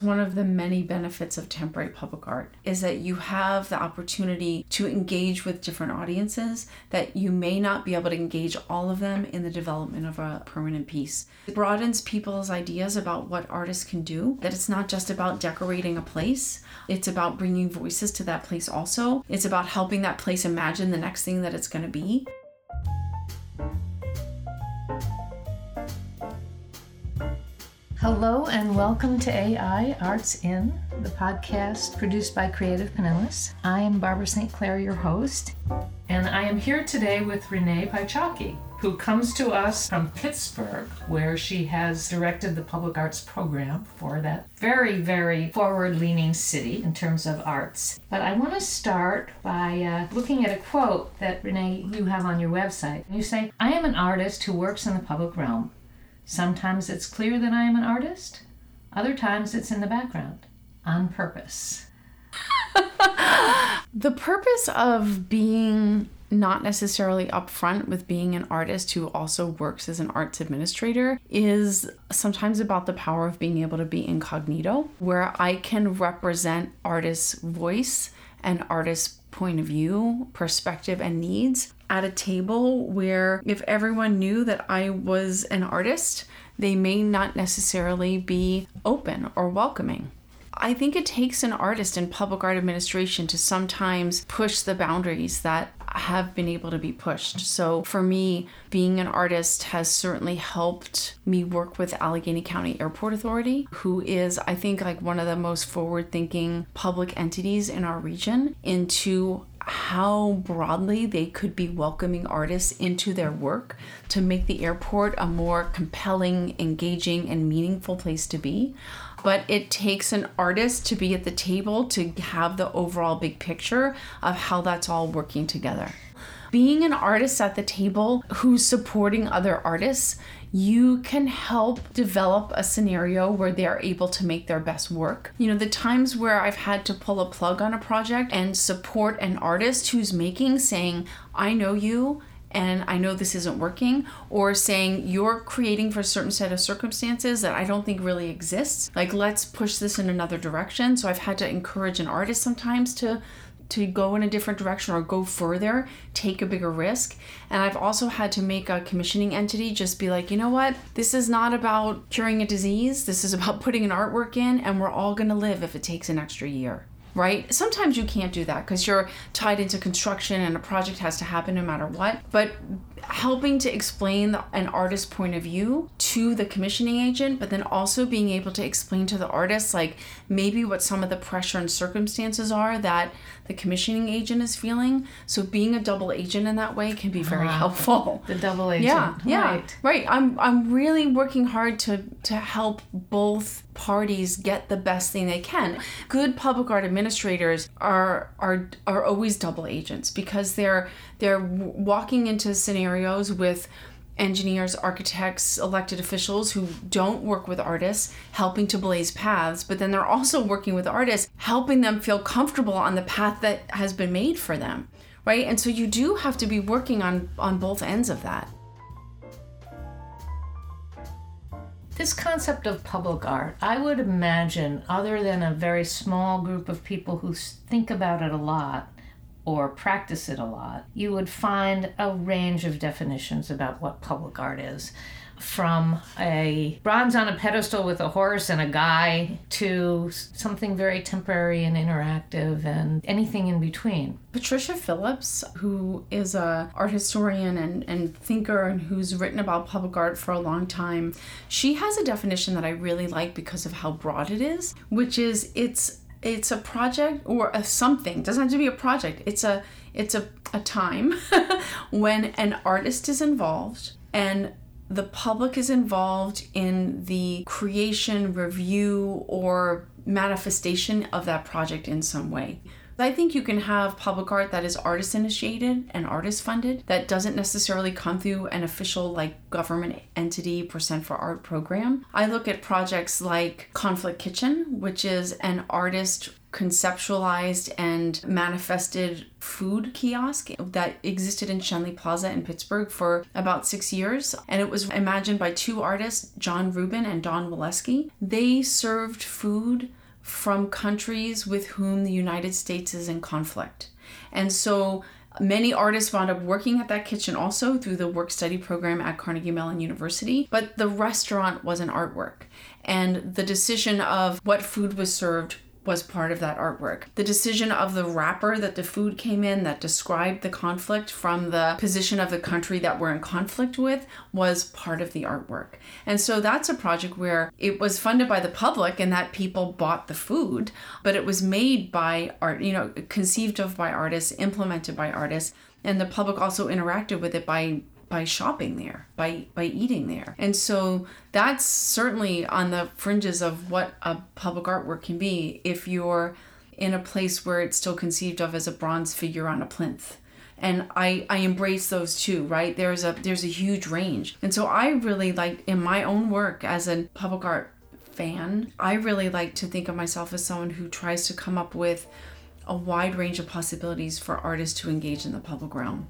One of the many benefits of temporary public art is that you have the opportunity to engage with different audiences that you may not be able to engage all of them in the development of a permanent piece. It broadens people's ideas about what artists can do, that it's not just about decorating a place, it's about bringing voices to that place also. It's about helping that place imagine the next thing that it's going to be. Hello and welcome to AI Arts In, the podcast produced by Creative Pinellas. I am Barbara St. Clair, your host, and I am here today with Renee Piechocki, who comes to us from Pittsburgh, where she has directed the public arts program for that very, very forward leaning city in terms of arts. But I want to start by uh, looking at a quote that Renee, you have on your website. You say, I am an artist who works in the public realm. Sometimes it's clear that I am an artist, other times it's in the background on purpose. the purpose of being not necessarily upfront with being an artist who also works as an arts administrator is sometimes about the power of being able to be incognito, where I can represent artists' voice and artists' point of view, perspective, and needs at a table where if everyone knew that I was an artist, they may not necessarily be open or welcoming. I think it takes an artist in public art administration to sometimes push the boundaries that have been able to be pushed. So for me, being an artist has certainly helped me work with Allegheny County Airport Authority, who is, I think, like one of the most forward thinking public entities in our region, into how broadly they could be welcoming artists into their work to make the airport a more compelling, engaging, and meaningful place to be. But it takes an artist to be at the table to have the overall big picture of how that's all working together. Being an artist at the table who's supporting other artists you can help develop a scenario where they're able to make their best work. You know, the times where I've had to pull a plug on a project and support an artist who's making, saying, I know you and I know this isn't working, or saying you're creating for a certain set of circumstances that I don't think really exists. Like, let's push this in another direction. So, I've had to encourage an artist sometimes to to go in a different direction or go further, take a bigger risk. And I've also had to make a commissioning entity just be like, you know what? This is not about curing a disease. This is about putting an artwork in, and we're all going to live if it takes an extra year right? Sometimes you can't do that because you're tied into construction and a project has to happen no matter what. But helping to explain the, an artist's point of view to the commissioning agent, but then also being able to explain to the artist, like maybe what some of the pressure and circumstances are that the commissioning agent is feeling. So being a double agent in that way can be very uh, helpful. The double agent. Yeah, yeah, right. right. I'm I'm really working hard to to help both parties get the best thing they can. Good public art administrators are are are always double agents because they're they're walking into scenarios with engineers, architects, elected officials who don't work with artists, helping to blaze paths, but then they're also working with artists, helping them feel comfortable on the path that has been made for them. Right? And so you do have to be working on on both ends of that. This concept of public art, I would imagine, other than a very small group of people who think about it a lot or practice it a lot, you would find a range of definitions about what public art is from a bronze on a pedestal with a horse and a guy to something very temporary and interactive and anything in between. Patricia Phillips, who is a art historian and, and thinker and who's written about public art for a long time, she has a definition that I really like because of how broad it is, which is it's it's a project or a something. It doesn't have to be a project. It's a it's a, a time when an artist is involved and the public is involved in the creation, review, or manifestation of that project in some way. I think you can have public art that is artist initiated and artist funded that doesn't necessarily come through an official like government entity percent for art program. I look at projects like Conflict Kitchen, which is an artist conceptualized and manifested food kiosk that existed in Schenley Plaza in Pittsburgh for about six years. And it was imagined by two artists, Jon Rubin and Dawn Weleski. They served food from countries with whom the United States is in conflict. And so Many artists wound up working at that kitchen also through the work study program at Carnegie Mellon University, but the restaurant was an artwork. And the decision of what food was served was part of that artwork. The decision of the wrapper that the food came in that described the conflict from the position of the country that we're in conflict with was part of the artwork. And so that's a project where it was funded by the public and that people bought the food, but it was made by art, you know, conceived of by artists, implemented by artists, and the public also interacted with it by by shopping there, by by eating there. And so that's certainly on the fringes of what a public artwork can be if you're in a place where it's still conceived of as a bronze figure on a plinth. And I, I embrace those too, right? There's a there's a huge range. And so I really like in my own work as a public art fan, I really like to think of myself as someone who tries to come up with a wide range of possibilities for artists to engage in the public realm.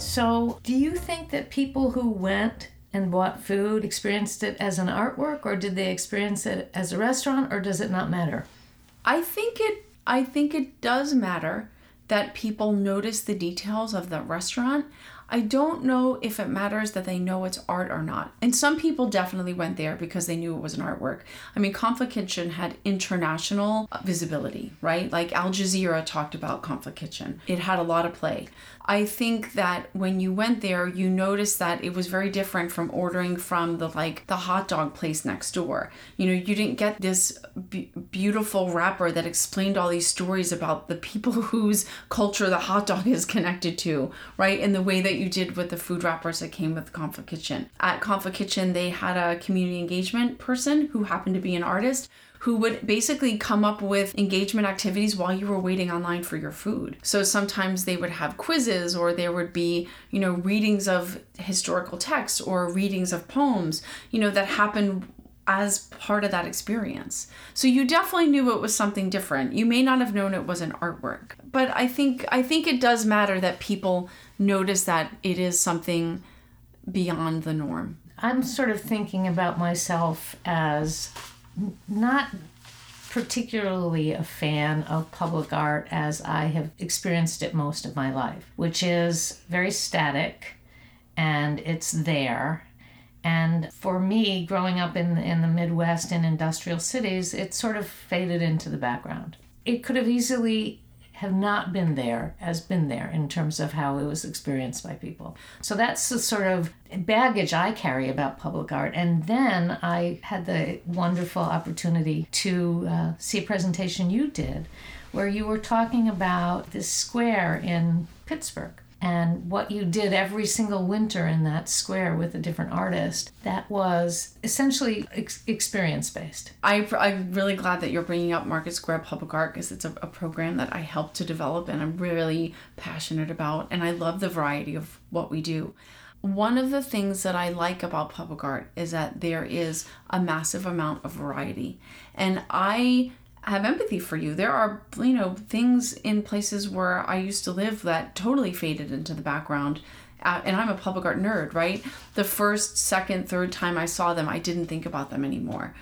So, do you think that people who went and bought food experienced it as an artwork or did they experience it as a restaurant or does it not matter? I think it I think it does matter that people notice the details of the restaurant. I don't know if it matters that they know it's art or not. And some people definitely went there because they knew it was an artwork. I mean, Conflict Kitchen had international visibility, right? Like Al Jazeera talked about Conflict Kitchen. It had a lot of play. I think that when you went there, you noticed that it was very different from ordering from the like the hot dog place next door. You know, you didn't get this beautiful wrapper that explained all these stories about the people whose culture the hot dog is connected to, right? In the way that you did with the food wrappers that came with Conflict Kitchen. At Conflict Kitchen, they had a community engagement person who happened to be an artist who would basically come up with engagement activities while you were waiting online for your food. So sometimes they would have quizzes or there would be, you know, readings of historical texts or readings of poems, you know, that happened as part of that experience. So you definitely knew it was something different. You may not have known it was an artwork. But I think I think it does matter that people notice that it is something beyond the norm. I'm sort of thinking about myself as not particularly a fan of public art as I have experienced it most of my life, which is very static and it's there. And for me, growing up in, in the Midwest in industrial cities, it sort of faded into the background. It could have easily have not been there as been there in terms of how it was experienced by people. So that's the sort of baggage I carry about public art. And then I had the wonderful opportunity to uh, see a presentation you did where you were talking about this square in Pittsburgh and what you did every single winter in that square with a different artist that was essentially ex- experience based I, i'm really glad that you're bringing up market square public art because it's a, a program that i helped to develop and i'm really passionate about and i love the variety of what we do one of the things that I like about public art is that there is a massive amount of variety. And I have empathy for you. There are, you know, things in places where I used to live that totally faded into the background. Uh, and I'm a public art nerd, right? The first, second, third time I saw them, I didn't think about them anymore.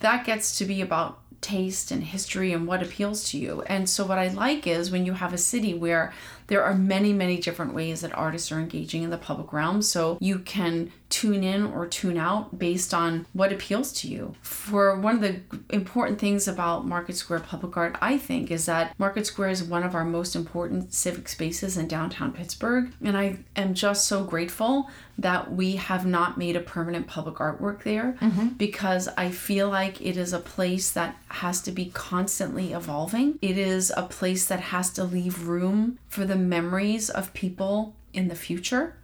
That gets to be about taste and history and what appeals to you. And so, what I like is when you have a city where there are many, many different ways that artists are engaging in the public realm. So, you can tune in or tune out based on what appeals to you. For one of the important things about Market Square Public Art, I think, is that Market Square is one of our most important civic spaces in downtown Pittsburgh. And I am just so grateful that we have not made a permanent public artwork there mm-hmm. because I feel like it is a place that has to be constantly evolving. It is a place that has to leave room for the memories of people in the future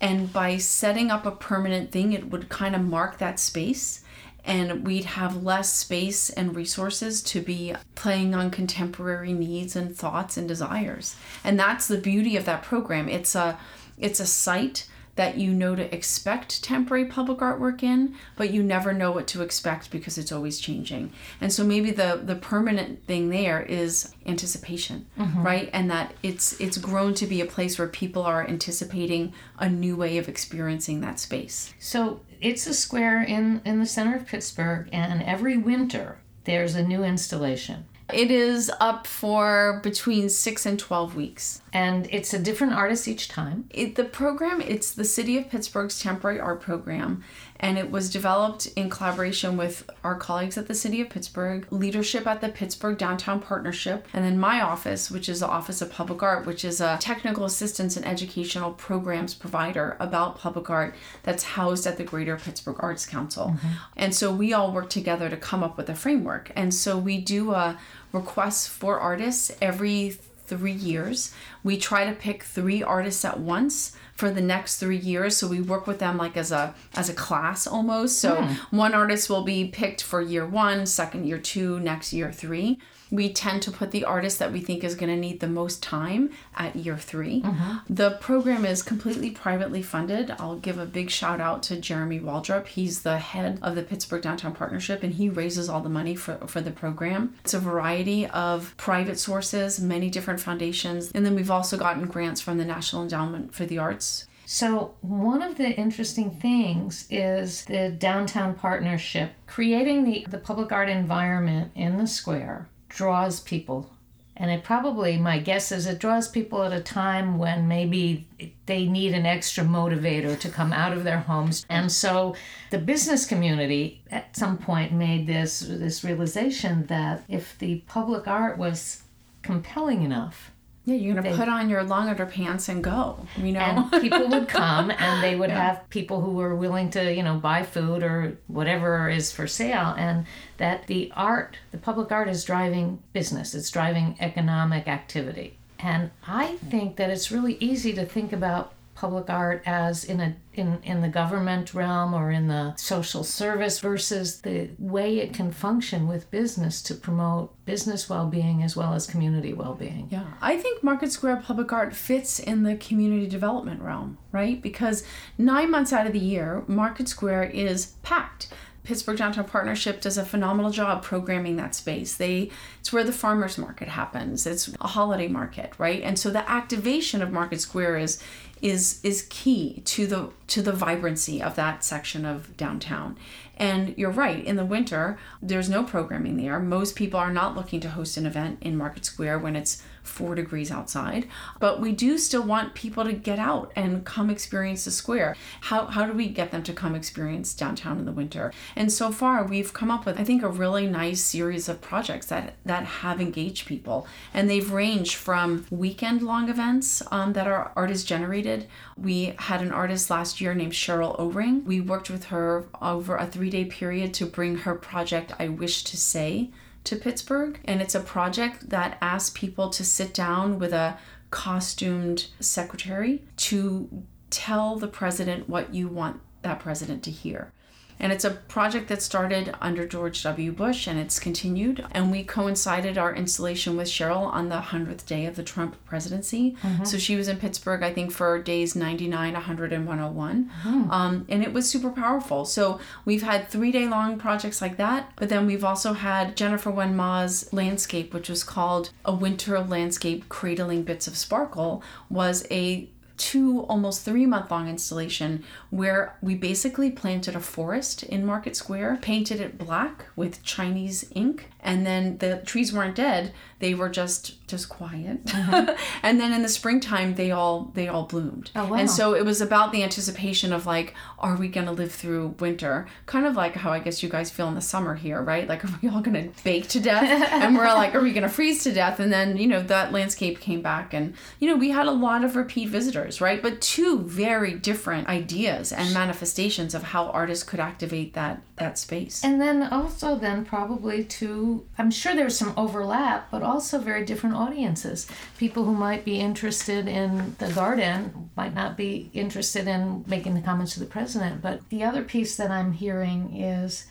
and by setting up a permanent thing, it would kind of mark that space and we'd have less space and resources to be playing on contemporary needs and thoughts and desires. And that's the beauty of that program. It's a it's a site that you know to expect temporary public artwork in, but you never know what to expect because it's always changing. And so maybe the the permanent thing there is anticipation, mm-hmm. right? And that it's it's grown to be a place where people are anticipating a new way of experiencing that space. So it's a square in in the center of Pittsburgh and every winter there's a new installation. It is up for between six and 12 weeks. And it's a different artist each time. It, the program, it's the City of Pittsburgh's temporary art program and it was developed in collaboration with our colleagues at the City of Pittsburgh, leadership at the Pittsburgh Downtown Partnership, and then my office, which is the Office of Public Art, which is a technical assistance and educational programs provider about public art that's housed at the Greater Pittsburgh Arts Council. Mm-hmm. And so we all work together to come up with a framework. And so we do a request for artists every three years. We try to pick three artists at once for the next three years. So we work with them like as a as a class almost. So mm. one artist will be picked for year one, second year two, next year three we tend to put the artist that we think is going to need the most time at year 3 mm-hmm. The program is completely privately funded. I'll give a big shout out to Jeremy Waldrop. He's the head of the Pittsburgh Downtown Partnership and he raises all the money for, for the program. It's a variety of private sources, many different foundations, and then we've also gotten grants from the National Endowment for the Arts so, one of the interesting things is the downtown partnership creating the, the public art environment in the square draws people. And it probably, my guess is, it draws people at a time when maybe they need an extra motivator to come out of their homes. And so the business community at some point made this, this realization that if the public art was compelling enough, yeah, you're gonna they, put on your long underpants and go. You know, and people would come, and they would yeah. have people who were willing to, you know, buy food or whatever is for sale, and that the art, the public art, is driving business. It's driving economic activity, and I think that it's really easy to think about public art as in a in, in the government realm or in the social service versus the way it can function with business to promote business well-being as well as community well-being. Yeah. I think Market Square Public Art fits in the community development realm, right? Because 9 months out of the year, Market Square is packed. Pittsburgh Downtown Partnership does a phenomenal job programming that space. They it's where the farmers market happens. It's a holiday market, right? And so the activation of Market Square is is is key to the to the vibrancy of that section of downtown. And you're right, in the winter, there's no programming there. Most people are not looking to host an event in Market Square when it's four degrees outside. But we do still want people to get out and come experience the square. How, how do we get them to come experience downtown in the winter? And so far, we've come up with, I think, a really nice series of projects that, that have engaged people. And they've ranged from weekend long events um, that are artist generated. We had an artist last year named Sheryl Oring. We worked with her over a three day period to bring her project I Wish to Say to Pittsburgh. And it's a project that asks people to sit down with a costumed secretary to tell the president what you want that president to hear. And it's a project that started under George W. Bush and it's continued. And we coincided our installation with Sheryl on the 100th day of the Trump presidency. Mm-hmm. So she was in Pittsburgh, I think, for days 99, 100, and 101. Mm-hmm. Um, and it was super powerful. So we've had three day long projects like that. But then we've also had Jennifer Wen Ma's landscape, which was called A Winter Landscape Cradling Bits of Sparkle, was a two almost three month long installation where we basically planted a forest in Market Square, painted it black with Chinese ink, and then the trees weren't dead. They were just just quiet. Uh-huh. and then in the springtime they all they all bloomed. Oh, wow. and so it was about the anticipation of like are we going to live through winter? Kind of like how i guess you guys feel in the summer here right? Like are we all going to bake to death? And we're like are we going to freeze to death? And then you know that landscape came back and you know we had a lot of repeat visitors right? But two very different ideas and manifestations of how artists could activate that that space. And then also then probably two i'm sure there's some overlap but also very different audiences. People who might be interested in the garden might not be interested in making the comments to the president. But the other piece that I'm hearing is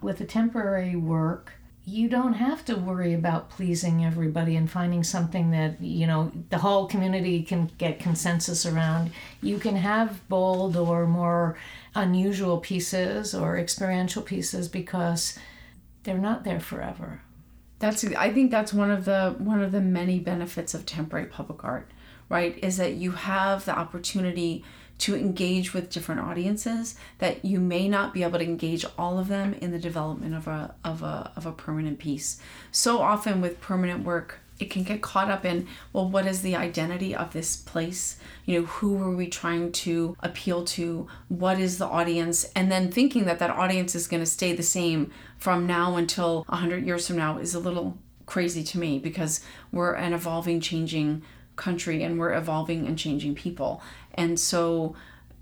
with the temporary work, you don't have to worry about pleasing everybody and finding something that you know the whole community can get consensus around you can have bold or more unusual pieces or experiential pieces because they're not there forever that's i think that's one of the one of the many benefits of temporary public art right is that you have the opportunity to engage with different audiences that you may not be able to engage all of them in the development of a of a of a permanent piece. So often with permanent work, it can get caught up in well what is the identity of this place? You know who are we trying to appeal to? What is the audience? And then thinking that that audience is going to stay the same from now until 100 years from now is a little crazy to me because we're an evolving changing country and we're evolving and changing people and so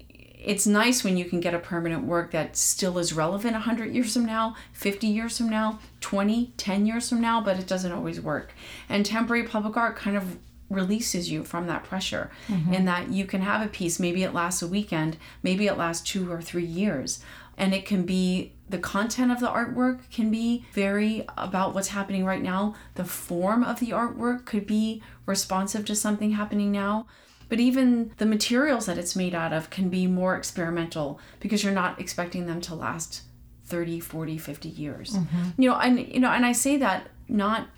it's nice when you can get a permanent work that still is relevant 100 years from now 50 years from now 20 10 years from now but it doesn't always work and temporary public art kind of releases you from that pressure mm-hmm. in that you can have a piece maybe it lasts a weekend maybe it lasts two or three years and it can be the content of the artwork can be very about what's happening right now. The form of the artwork could be responsive to something happening now. But even the materials that it's made out of can be more experimental because you're not expecting them to last 30 40 50 years. Mm-hmm. you know and you know and i say that not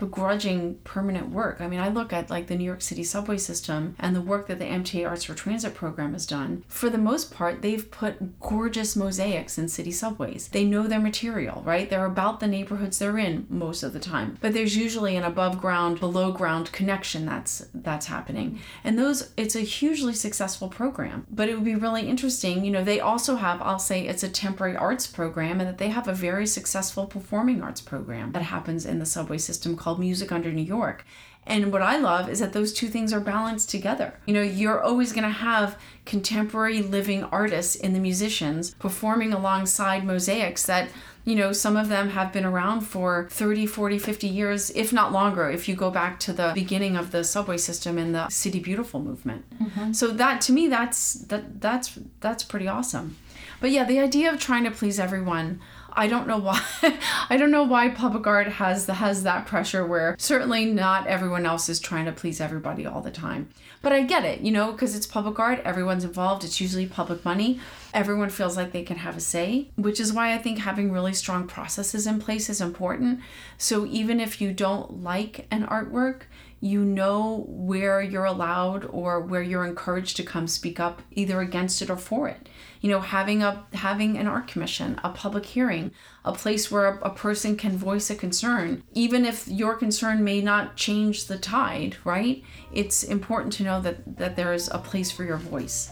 begrudging permanent work. I mean, I look at like the New York City subway system and the work that the MTA Arts for Transit program has done. For the most part, they've put gorgeous mosaics in city subways. They know their material, right? They're about the neighborhoods they're in most of the time. But there's usually an above ground, below ground connection that's that's happening. And those it's a hugely successful program. But it would be really interesting, you know, they also have I'll say it's a temporary arts program and that they have a very successful performing arts program that happens in the subway system called called Music Under New York. And what I love is that those two things are balanced together. You know, you're always going to have contemporary living artists in the musicians performing alongside mosaics that, you know, some of them have been around for 30, 40, 50 years, if not longer, if you go back to the beginning of the subway system and the City Beautiful movement. Mm-hmm. So that to me that's that that's that's pretty awesome. But yeah, the idea of trying to please everyone I don't know why I don't know why public art has the, has that pressure where certainly not everyone else is trying to please everybody all the time. But I get it, you know, because it's public art, everyone's involved, it's usually public money. Everyone feels like they can have a say, which is why I think having really strong processes in place is important. So even if you don't like an artwork, you know where you're allowed or where you're encouraged to come speak up either against it or for it. You know having a having an art commission a public hearing a place where a, a person can voice a concern even if your concern may not change the tide right? It's important to know that that there is a place for your voice.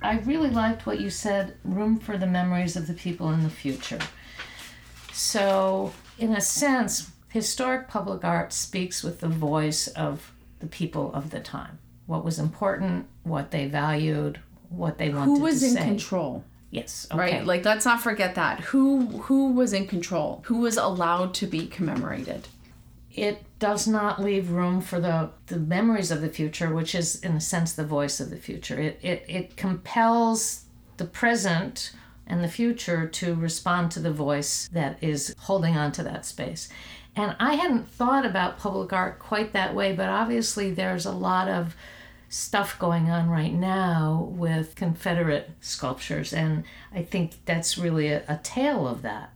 I really liked what you said room for the memories of the people in the future. So, in a sense, historic public art speaks with the voice of the people of the time what was important, what they valued, what they wanted Who was in say. control? Yes. Okay. Right. Like let's not forget that. Who who was in control? Who was allowed to be commemorated? It does not leave room for the, the memories of the future, which is in a sense the voice of the future. It it, it compels the present and the future to respond to the voice that is holding on to that space. And I hadn't thought about public art quite that way, but obviously there's a lot of stuff going on right now with Confederate sculptures, and I think that's really a, a tale of that.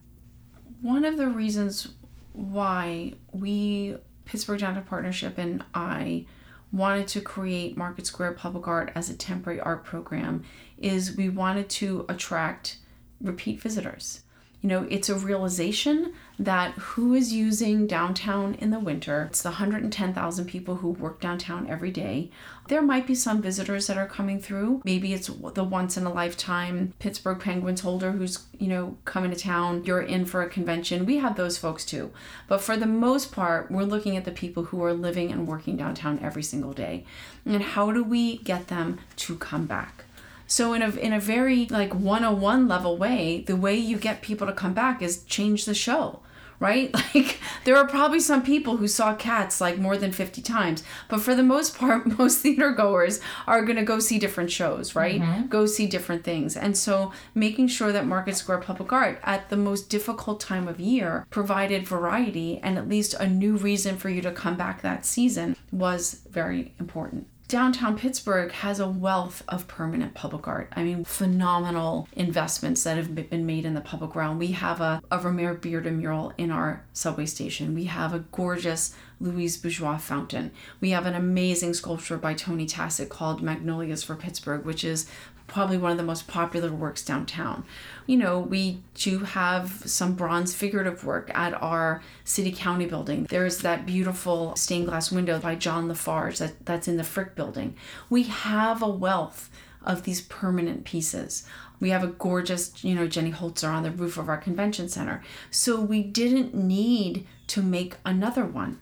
One of the reasons why we, Pittsburgh Downtown Partnership, and I wanted to create Market Square Public Art as a temporary art program is we wanted to attract repeat visitors you know, it's a realization that who is using downtown in the winter? It's the 110,000 people who work downtown every day. There might be some visitors that are coming through. Maybe it's the once in a lifetime Pittsburgh Penguins holder who's, you know, coming to town. You're in for a convention. We have those folks too. But for the most part, we're looking at the people who are living and working downtown every single day. And how do we get them to come back? So in a in a very like 101 level way, the way you get people to come back is change the show right? Like there are probably some people who saw cats like more than 50 times, but for the most part, most theater goers are going to go see different shows, right? Mm-hmm. Go see different things. And so making sure that Market Square Public Art at the most difficult time of year provided variety and at least a new reason for you to come back that season was very important downtown Pittsburgh has a wealth of permanent public art. I mean, phenomenal investments that have been made in the public realm. We have a, a Romare Bearden mural in our subway station. We have a gorgeous Louise Bourgeois fountain. We have an amazing sculpture by Tony Tasset called Magnolias for Pittsburgh, which is probably one of the most popular works downtown. You know, we do have some bronze figurative work at our city county building. There's that beautiful stained glass window by John La Farge that, that's in the Frick building. We have a wealth of these permanent pieces. We have a gorgeous, you know, Jenny Holzer on the roof of our convention center. So we didn't need to make another one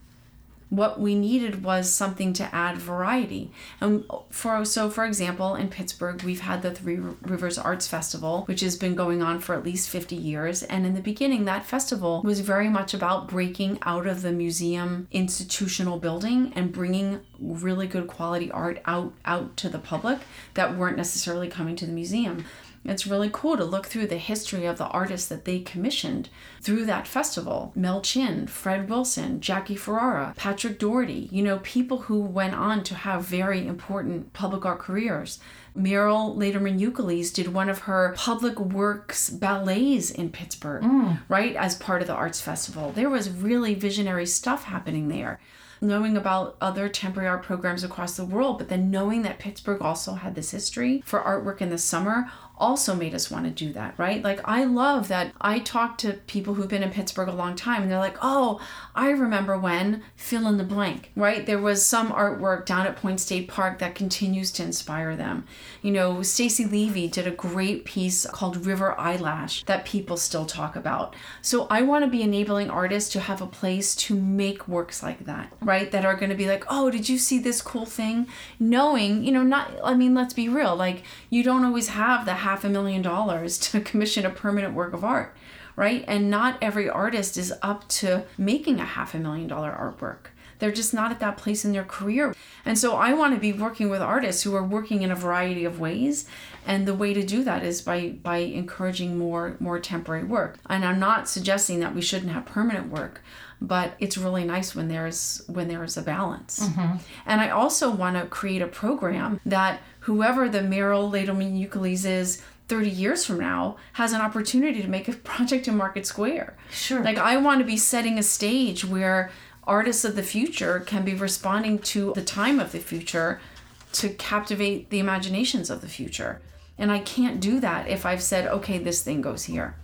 what we needed was something to add variety. And for so for example, in Pittsburgh, we've had the Three Rivers Arts Festival, which has been going on for at least 50 years, and in the beginning that festival was very much about breaking out of the museum institutional building and bringing really good quality art out out to the public that weren't necessarily coming to the museum. It's really cool to look through the history of the artists that they commissioned through that festival. Mel Chin, Fred Wilson, Jackie Ferrara, Patrick Dougherty, you know, people who went on to have very important public art careers. Mierle Laderman Ukeles did one of her public works ballets in Pittsburgh, mm. right, as part of the arts festival. There was really visionary stuff happening there knowing about other temporary art programs across the world, but then knowing that Pittsburgh also had this history for artwork in the summer also made us want to do that, right? Like, I love that I talk to people who've been in Pittsburgh a long time and they're like, oh, I remember when fill in the blank, right? There was some artwork down at Point State Park that continues to inspire them. You know, Stacy Levy did a great piece called River Eyelash that people still talk about. So I want to be enabling artists to have a place to make works like that, right? That are going to be like, oh, did you see this cool thing? Knowing, you know, not, I mean, let's be real, like, you don't always have the half a million dollars to commission a permanent work of art, right? And not every artist is up to making a half a million dollar artwork. They're just not at that place in their career. And so I want to be working with artists who are working in a variety of ways. And the way to do that is by by encouraging more more temporary work. And I'm not suggesting that we shouldn't have permanent work but it's really nice when there's when there is a balance. Mm-hmm. And I also want to create a program that whoever the Mierle Laderman Ukeles is 30 years from now has an opportunity to make a project in Market Square. Sure. Like I want to be setting a stage where artists of the future can be responding to the time of the future to captivate the imaginations of the future. And I can't do that if I've said, okay, this thing goes here.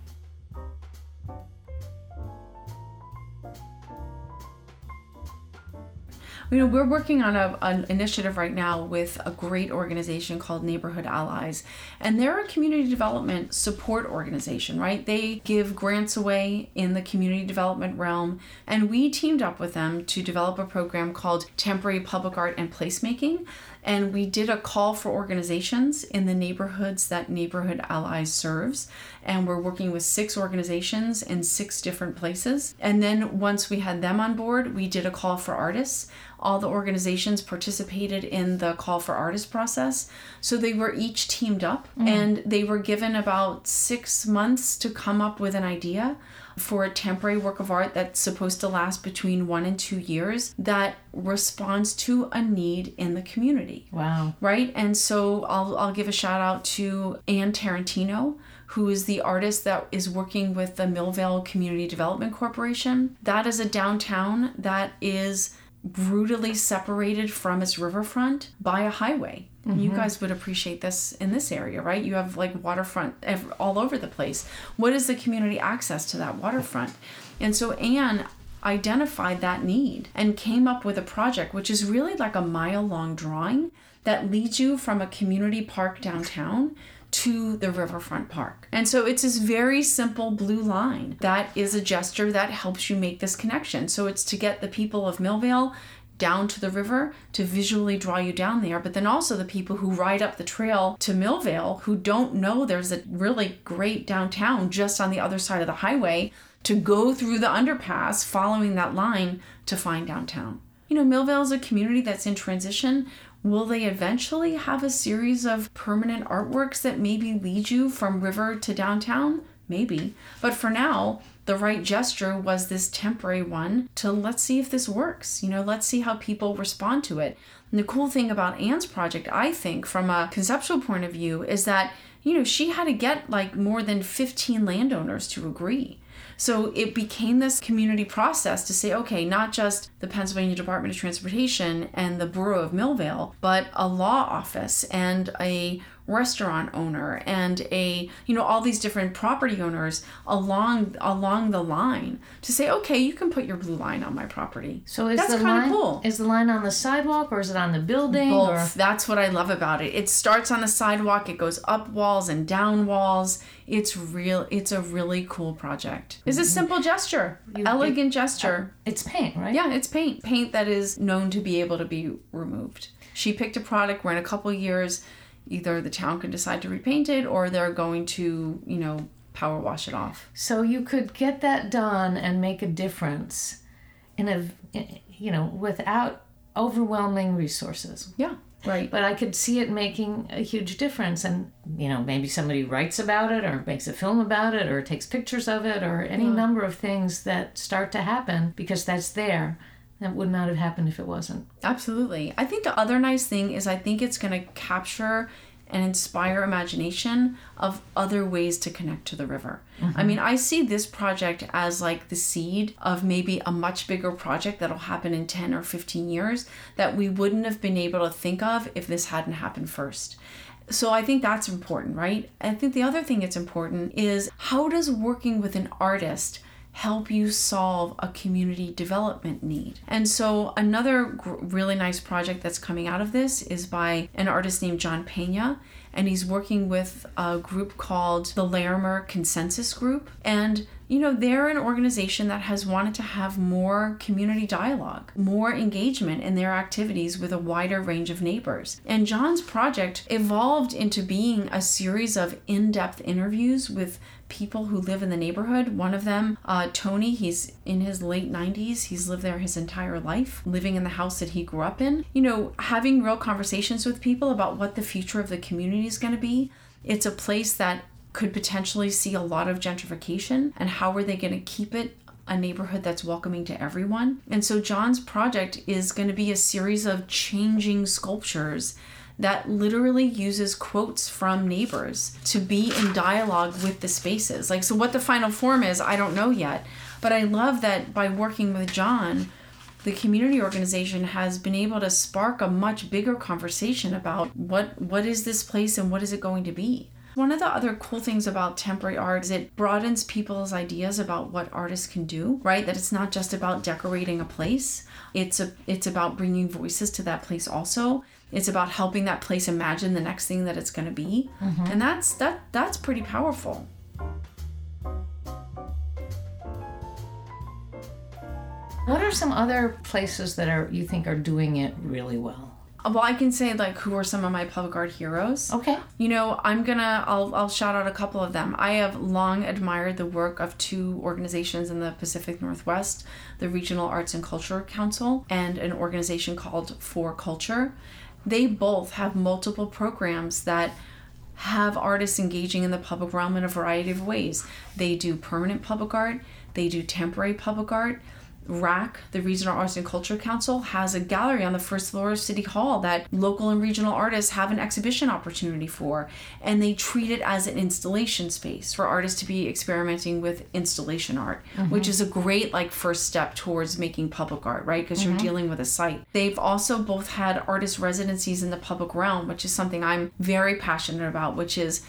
You know we're working on a, an initiative right now with a great organization called neighborhood allies and they're a community development support organization right they give grants away in the community development realm and we teamed up with them to develop a program called temporary public art and placemaking and we did a call for organizations in the neighborhoods that Neighborhood Allies serves. And we're working with six organizations in six different places. And then once we had them on board, we did a call for artists. All the organizations participated in the call for artists process. So they were each teamed up mm. and they were given about six months to come up with an idea for a temporary work of art that's supposed to last between one and two years that responds to a need in the community. Wow. Right? And so I'll, I'll give a shout out to Anne Tarantino who is the artist that is working with the Millvale Community Development Corporation. That is a downtown that is brutally separated from its riverfront by a highway. Mm-hmm. You guys would appreciate this in this area, right? You have like waterfront all over the place. What is the community access to that waterfront? And so Anne identified that need and came up with a project which is really like a mile long drawing that leads you from a community park downtown to the riverfront park. And so it's this very simple blue line that is a gesture that helps you make this connection. So it's to get the people of Millvale down to the river to visually draw you down there, but then also the people who ride up the trail to Millvale who don't know there's a really great downtown just on the other side of the highway to go through the underpass following that line to find downtown. You know, Millvale is a community that's in transition. Will they eventually have a series of permanent artworks that maybe lead you from river to downtown? Maybe. But for now, the right gesture was this temporary one to let's see if this works. You know, let's see how people respond to it. And the cool thing about Anne's project, I think, from a conceptual point of view, is that, you know, she had to get like more than 15 landowners to agree. So it became this community process to say, okay, not just the Pennsylvania Department of Transportation and the Borough of Millvale, but a law office and a restaurant owner and a you know all these different property owners along along the line to say okay you can put your blue line on my property. So is That's the line cool. is the line on the sidewalk or is it on the building both. Or that's what i love about it. It starts on the sidewalk it goes up walls and down walls. It's real it's a really cool project. It's a mm-hmm. simple gesture elegant gesture. Uh, it's paint, right? Yeah, it's paint. Paint that is known to be able to be removed. She picked a product where in a couple years, either the town can decide to repaint it or they're going to, you know, power wash it off. So you could get that done and make a difference in a you know without overwhelming resources. Yeah, right. But I could see it making a huge difference and you know maybe somebody writes about it or makes a film about it or takes pictures of it or any number of things that start to happen because that's there that would not have happened if it wasn't. Absolutely. I think the other nice thing is I think it's going to capture and inspire imagination of other ways to connect to the river. I mm-hmm. mean, I see this project as like the seed of maybe a much bigger project that'll happen in 10 or 15 years that we wouldn't have been able to think of if this hadn't happened first. So I think that's important, right? I think the other thing that's important is how does working with an artist help you solve a community development need. And so, another gr- really nice project that's coming out of this is by an artist named John Pena, and he's working with a group called the Larimer Consensus Group. And you know, they're an organization that has wanted to have more community dialogue, more engagement in their activities with a wider range of neighbors. And John's project evolved into being a series of in depth interviews with people who live in the neighborhood. One of them, uh, Tony, he's in his late 90s. He's lived there his entire life, living in the house that he grew up in. You know, having real conversations with people about what the future of the community is going to be. It's a place that could potentially see a lot of gentrification and how are they going to keep it a neighborhood that's welcoming to everyone. And so John's project is going to be a series of changing sculptures that literally uses quotes from neighbors to be in dialogue with the spaces. Like so what the final form is, I don't know yet, but I love that by working with John, the community organization has been able to spark a much bigger conversation about what what is this place and what is it going to be. One of the other cool things about temporary art is it broadens people's ideas about what artists can do, right? That it's not just about decorating a place. It's a it's about bringing voices to that place also. It's about helping that place imagine the next thing that it's going to be. Mm-hmm. And that's that that's pretty powerful. What are some other places that are you think are doing it really well? Uh, well, I can say like who are some of my public art heroes. Okay. You know, I'm gonna I'll I'll shout out a couple of them. I have long admired the work of two organizations in the Pacific Northwest, the Regional Arts and Culture Council and an organization called 4Culture. They both have multiple programs that have artists engaging in the public realm in a variety of ways. They do permanent public art, they do temporary public art. RAC, the Regional Arts and Culture Council, has a gallery on the first floor of City Hall that local and regional artists have an exhibition opportunity for. And they treat it as an installation space for artists to be experimenting with installation art, mm-hmm. which is a great like first step towards making public art, right? Because you're mm-hmm. dealing with a site. They've also both had artist residencies in the public realm, which is something I'm very passionate about, which is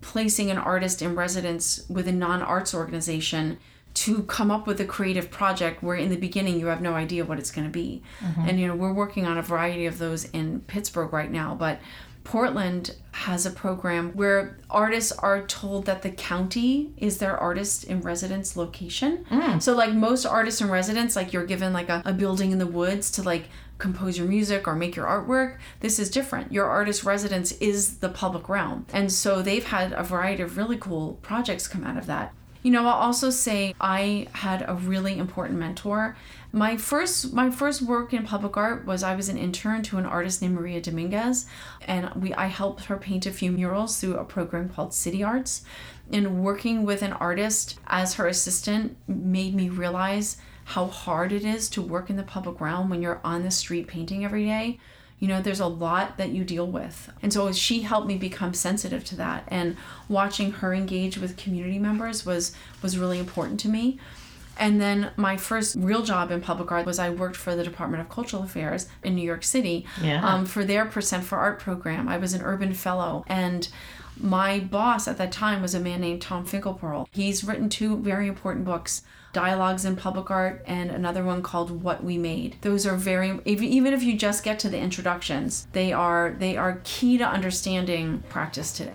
placing an artist in residence with a non-arts organization to come up with a creative project where in the beginning you have no idea what it's going to be mm-hmm. and you know we're working on a variety of those in pittsburgh right now but portland has a program where artists are told that the county is their artist in residence location mm. so like most artists in residence like you're given like a, a building in the woods to like compose your music or make your artwork. This is different. Your artist residence is the public realm. And so they've had a variety of really cool projects come out of that. You know, I'll also say I had a really important mentor. My first my first work in public art was I was an intern to an artist named Maria Dominguez and we I helped her paint a few murals through a program called City Arts. And working with an artist as her assistant made me realize how hard it is to work in the public realm when you're on the street painting every day. You know, there's a lot that you deal with. And so she helped me become sensitive to that. And watching her engage with community members was was really important to me. And then my first real job in public art was I worked for the Department of Cultural Affairs in New York City Yeah. um, for their Percent for Art program. I was an urban fellow. And my boss at that time was a man named Tom Finkelpearl. He's written two very important books. Dialogues in Public Art and another one called What We Made. Those are very even if you just get to the introductions, they are they are key to understanding practice today.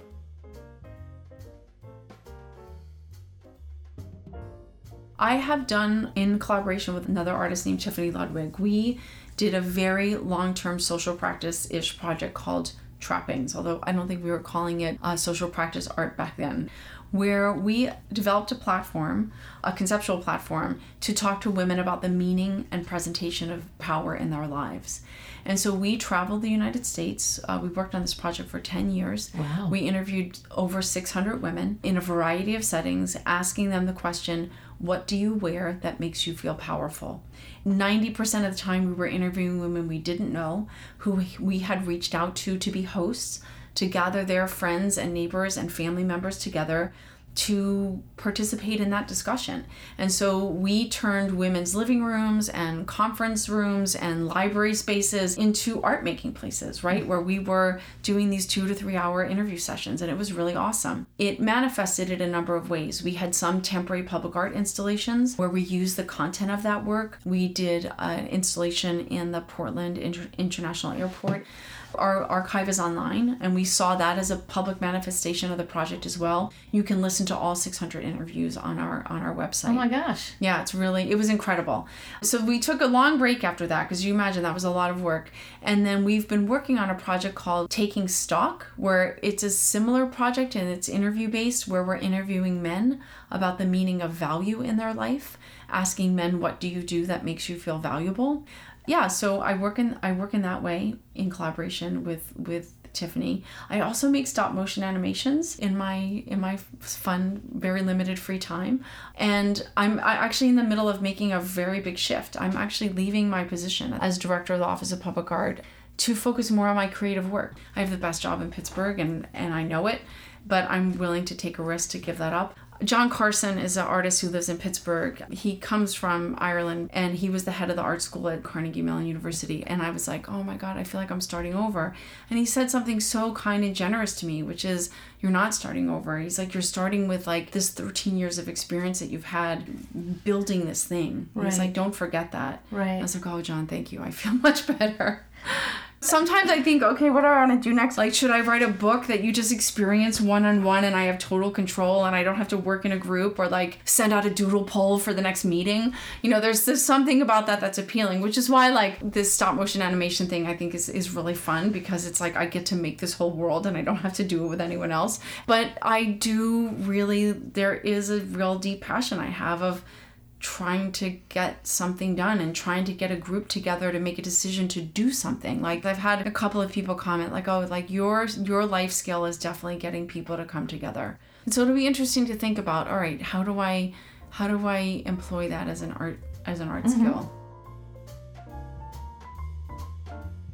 I have done in collaboration with another artist named Tiffany Ludwig. We did a very long-term social practice-ish project called Trappings, although I don't think we were calling it uh, social practice art back then, where we developed a platform, a conceptual platform, to talk to women about the meaning and presentation of power in their lives. And so we traveled the United States. Uh, we worked on this project for 10 years. Wow. We interviewed over 600 women in a variety of settings, asking them the question, What do you wear that makes you feel powerful? 90% of the time, we were interviewing women we didn't know who we had reached out to to be hosts, to gather their friends and neighbors and family members together to participate in that discussion. And so we turned women's living rooms and conference rooms and library spaces into art making places, right? Where we were doing these two to three hour interview sessions, and it was really awesome. It manifested in a number of ways. We had some temporary public art installations where we used the content of that work. We did an installation in the Portland Inter- International Airport. Our archive is online, and we saw that as a public manifestation of the project as well. You can listen to all 600 interviews on our on our website. Oh my gosh. Yeah, it's really it was incredible. So we took a long break after that because you imagine that was a lot of work. And then we've been working on a project called Taking Stock, where it's a similar project and it's interview based, where we're interviewing men about the meaning of value in their life, asking men what do you do that makes you feel valuable. Yeah, so I work in I work in that way in collaboration with with Tiffany. I also make stop motion animations in my in my fun, very limited free time, and I'm I actually in the middle of making a very big shift. I'm actually leaving my position as director of the Office of Public Art to focus more on my creative work. I have the best job in Pittsburgh, and and I know it, but I'm willing to take a risk to give that up. John Carson is an artist who lives in Pittsburgh. He comes from Ireland and he was the head of the art school at Carnegie Mellon University. And I was like, oh my God, I feel like I'm starting over. And he said something so kind and generous to me, which is, you're not starting over. He's like, you're starting with like this 13 years of experience that you've had building this thing. And He's like, don't forget that. Right. I was like, oh, John, thank you. I feel much better. Sometimes I think, okay, what do I want to do next? Like, should I write a book that you just experience one on one and I have total control and I don't have to work in a group or like send out a doodle poll for the next meeting? You know, there's there's something about that that's appealing, which is why like this stop motion animation thing I think is is really fun because it's like I get to make this whole world and I don't have to do it with anyone else. But I do really there is a real deep passion I have of trying to get something done and trying to get a group together to make a decision to do something. Like i've had a couple of people comment like oh like your your life skill is definitely getting people to come together. And so it'll be interesting to think about all right how do i how do i employ that as an art as an art mm-hmm. skill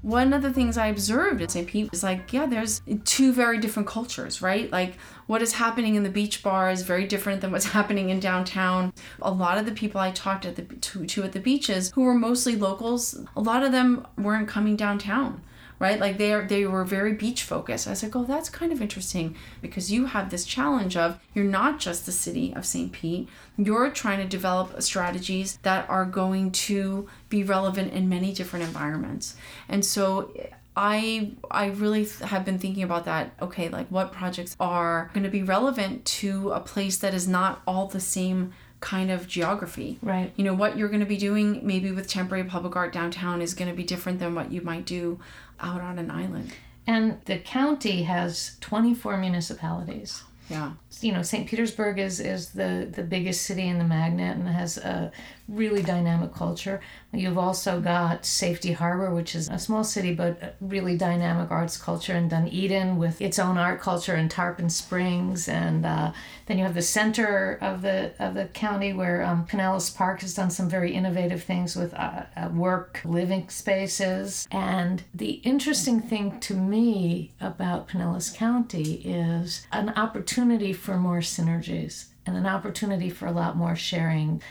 one of the things I observed at St. Pete was like, yeah, there's two very different cultures, right? Like, what is happening in the beach bar is very different than what's happening in downtown. A lot of the people I talked at the, to, to at the beaches, who were mostly locals, a lot of them weren't coming downtown right? Like they are, they were very beach focused. I was like, oh, that's kind of interesting because you have this challenge of you're not just the city of St. Pete. You're trying to develop strategies that are going to be relevant in many different environments. And so I I really have been thinking about that. Okay, like what projects are going to be relevant to a place that is not all the same kind of geography. Right. You know, what you're going to be doing maybe with temporary public art downtown is going to be different than what you might do out on an island. And the county has 24 municipalities. Yeah. You know, St. Petersburg is, is the, the biggest city in the magnet and has a really dynamic culture. You've also got Safety Harbor, which is a small city but really dynamic arts culture, and Dunedin with its own art culture and Tarpon Springs, and uh, then you have the center of the of the county where um, Pinellas Park has done some very innovative things with uh, uh, work living spaces. And the interesting thing to me about Pinellas County is an opportunity for more synergies and an opportunity for a lot more sharing.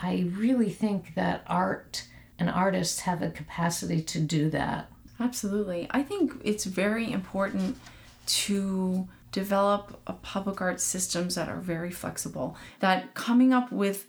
I really think that art and artists have a capacity to do that. Absolutely. I think it's very important to develop public art systems that are very flexible, that coming up with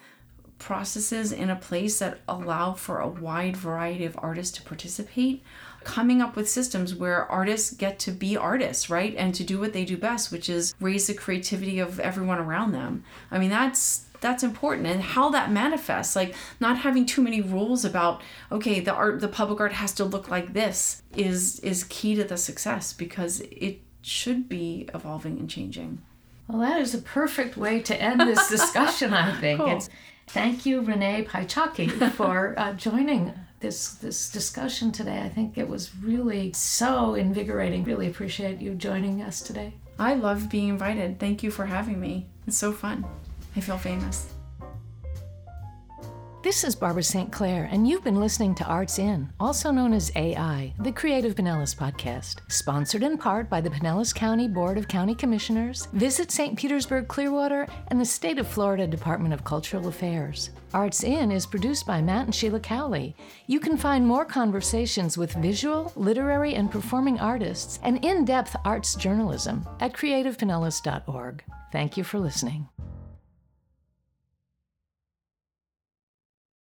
processes in a place that allow for a wide variety of artists to participate coming up with systems where artists get to be artists right? And to do what they do best which is raise the creativity of everyone around them. I mean that's that's important. And how that manifests like not having too many rules about okay the art the public art has to look like this is is key to the success because it should be evolving and changing. Well that is a perfect way to end this discussion i think. Cool. it's thank you Renee Piechocki for uh, joining this this discussion today i think it was really so invigorating. Really appreciate you joining us today. I love being invited. Thank you for having me. It's so fun. I feel famous This is Barbara St. Clair, and you've been listening to Arts In, also known as AI, the Creative Pinellas podcast, sponsored in part by the Pinellas County Board of County Commissioners, Visit St. Petersburg Clearwater, and the State of Florida Department of Cultural Affairs. Arts In is produced by Matt and Sheila Cowley. You can find more conversations with visual, literary, and performing artists and in depth arts journalism at creativepinellas.org. Thank you for listening.